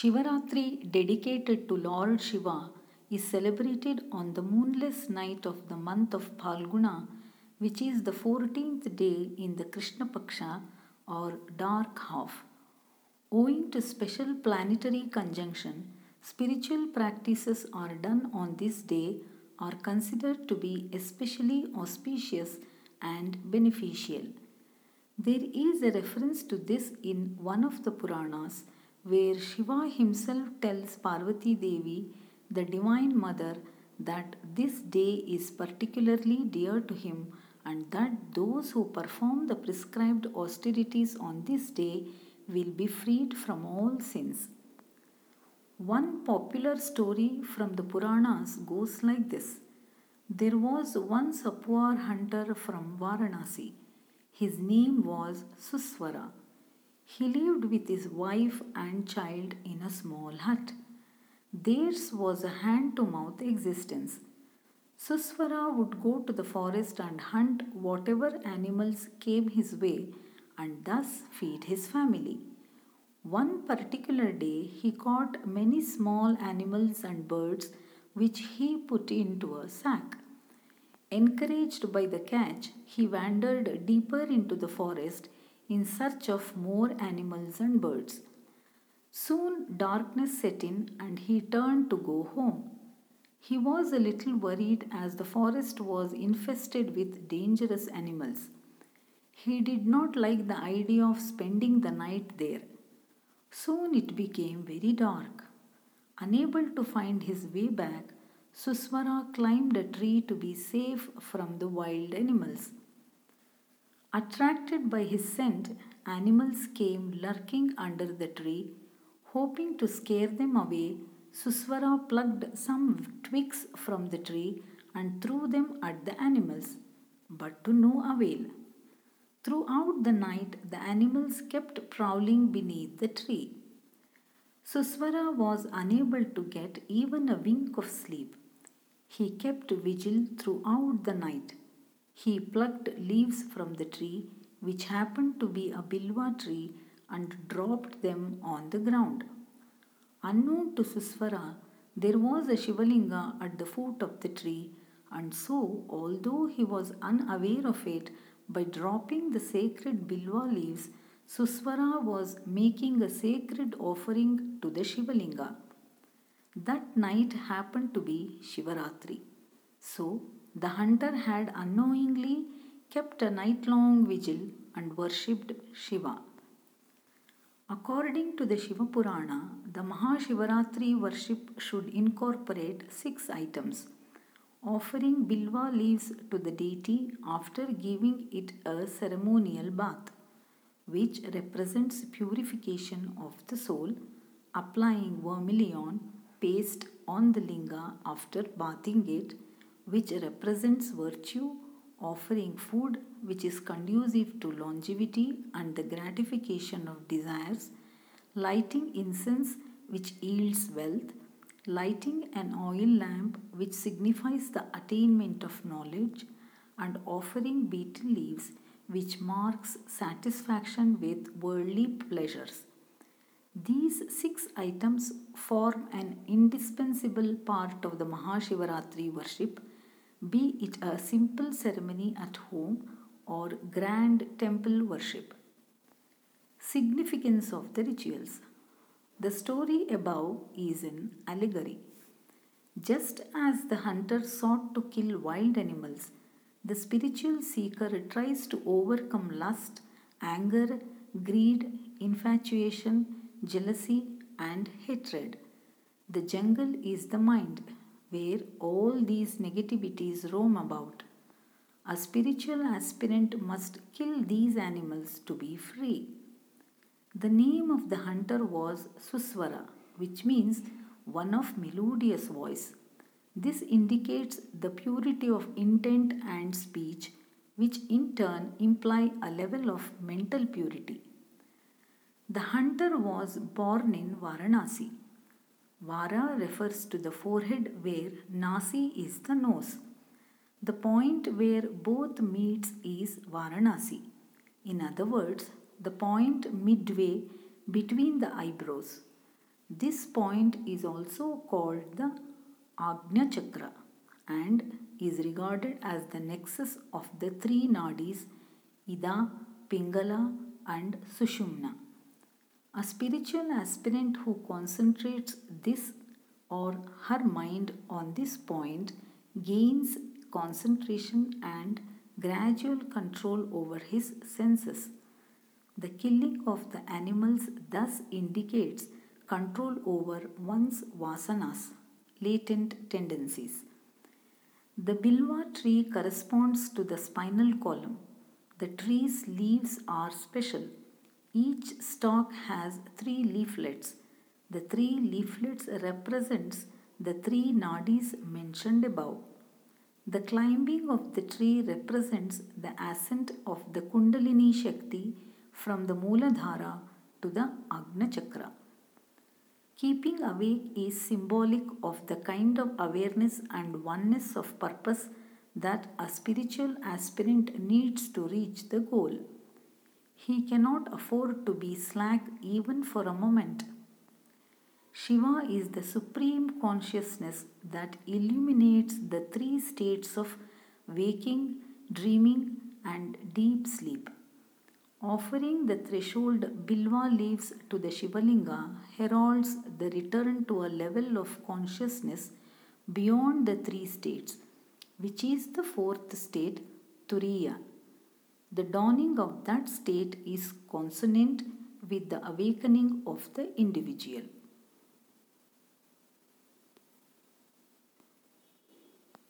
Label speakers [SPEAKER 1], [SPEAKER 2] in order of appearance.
[SPEAKER 1] Shivaratri, dedicated to Lord Shiva, is celebrated on the moonless night of the month of Phalguna, which is the 14th day in the Krishna Paksha or dark half. Owing to special planetary conjunction, spiritual practices are done on this day are considered to be especially auspicious and beneficial. There is a reference to this in one of the Puranas where Shiva himself tells Parvati Devi, the Divine Mother, that this day is particularly dear to him and that those who perform the prescribed austerities on this day will be freed from all sins. One popular story from the Puranas goes like this There was once a poor hunter from Varanasi. His name was Suswara. He lived with his wife and child in a small hut. Theirs was a hand to mouth existence. Suswara would go to the forest and hunt whatever animals came his way and thus feed his family. One particular day he caught many small animals and birds which he put into a sack. Encouraged by the catch, he wandered deeper into the forest in search of more animals and birds. Soon darkness set in and he turned to go home. He was a little worried as the forest was infested with dangerous animals. He did not like the idea of spending the night there. Soon it became very dark. Unable to find his way back, Suswara climbed a tree to be safe from the wild animals. Attracted by his scent, animals came lurking under the tree. Hoping to scare them away, Suswara plucked some twigs from the tree and threw them at the animals, but to no avail. Throughout the night, the animals kept prowling beneath the tree. Suswara was unable to get even a wink of sleep. He kept vigil throughout the night. He plucked leaves from the tree, which happened to be a bilwa tree, and dropped them on the ground. Unknown to Suswara, there was a Shivalinga at the foot of the tree, and so, although he was unaware of it, by dropping the sacred bilwa leaves, Suswara was making a sacred offering to the Shivalinga. That night happened to be Shivaratri. So, the hunter had unknowingly kept a night long vigil and worshipped Shiva. According to the Shiva Purana, the Mahashivaratri worship should incorporate six items offering bilwa leaves to the deity after giving it a ceremonial bath, which represents purification of the soul, applying vermilion paste on the linga after bathing it which represents virtue, offering food which is conducive to longevity and the gratification of desires, lighting incense which yields wealth, lighting an oil lamp which signifies the attainment of knowledge, and offering betel leaves which marks satisfaction with worldly pleasures. These six items form an indispensable part of the Mahashivaratri worship be it a simple ceremony at home or grand temple worship. Significance of the rituals. The story above is an allegory. Just as the hunter sought to kill wild animals, the spiritual seeker tries to overcome lust, anger, greed, infatuation, jealousy, and hatred. The jungle is the mind where all these negativities roam about. A spiritual aspirant must kill these animals to be free. The name of the hunter was Suswara, which means one of melodious voice. This indicates the purity of intent and speech, which in turn imply a level of mental purity. The hunter was born in Varanasi. Vara refers to the forehead where Nasi is the nose. The point where both meets is Varanasi. In other words, the point midway between the eyebrows. This point is also called the Agnya Chakra and is regarded as the nexus of the three nadis Ida, Pingala, and Sushumna. A spiritual aspirant who concentrates this or her mind on this point gains concentration and gradual control over his senses. The killing of the animals thus indicates control over one's vasanas, latent tendencies. The bilwa tree corresponds to the spinal column. The tree's leaves are special each stalk has three leaflets. The three leaflets represents the three nadis mentioned above. The climbing of the tree represents the ascent of the Kundalini Shakti from the Mooladhara to the Agna Chakra. Keeping awake is symbolic of the kind of awareness and oneness of purpose that a spiritual aspirant needs to reach the goal. He cannot afford to be slack even for a moment. Shiva is the supreme consciousness that illuminates the three states of waking, dreaming, and deep sleep. Offering the threshold bilva leaves to the Shivalinga heralds the return to a level of consciousness beyond the three states, which is the fourth state, Turiya. The dawning of that state is consonant with the awakening of the individual.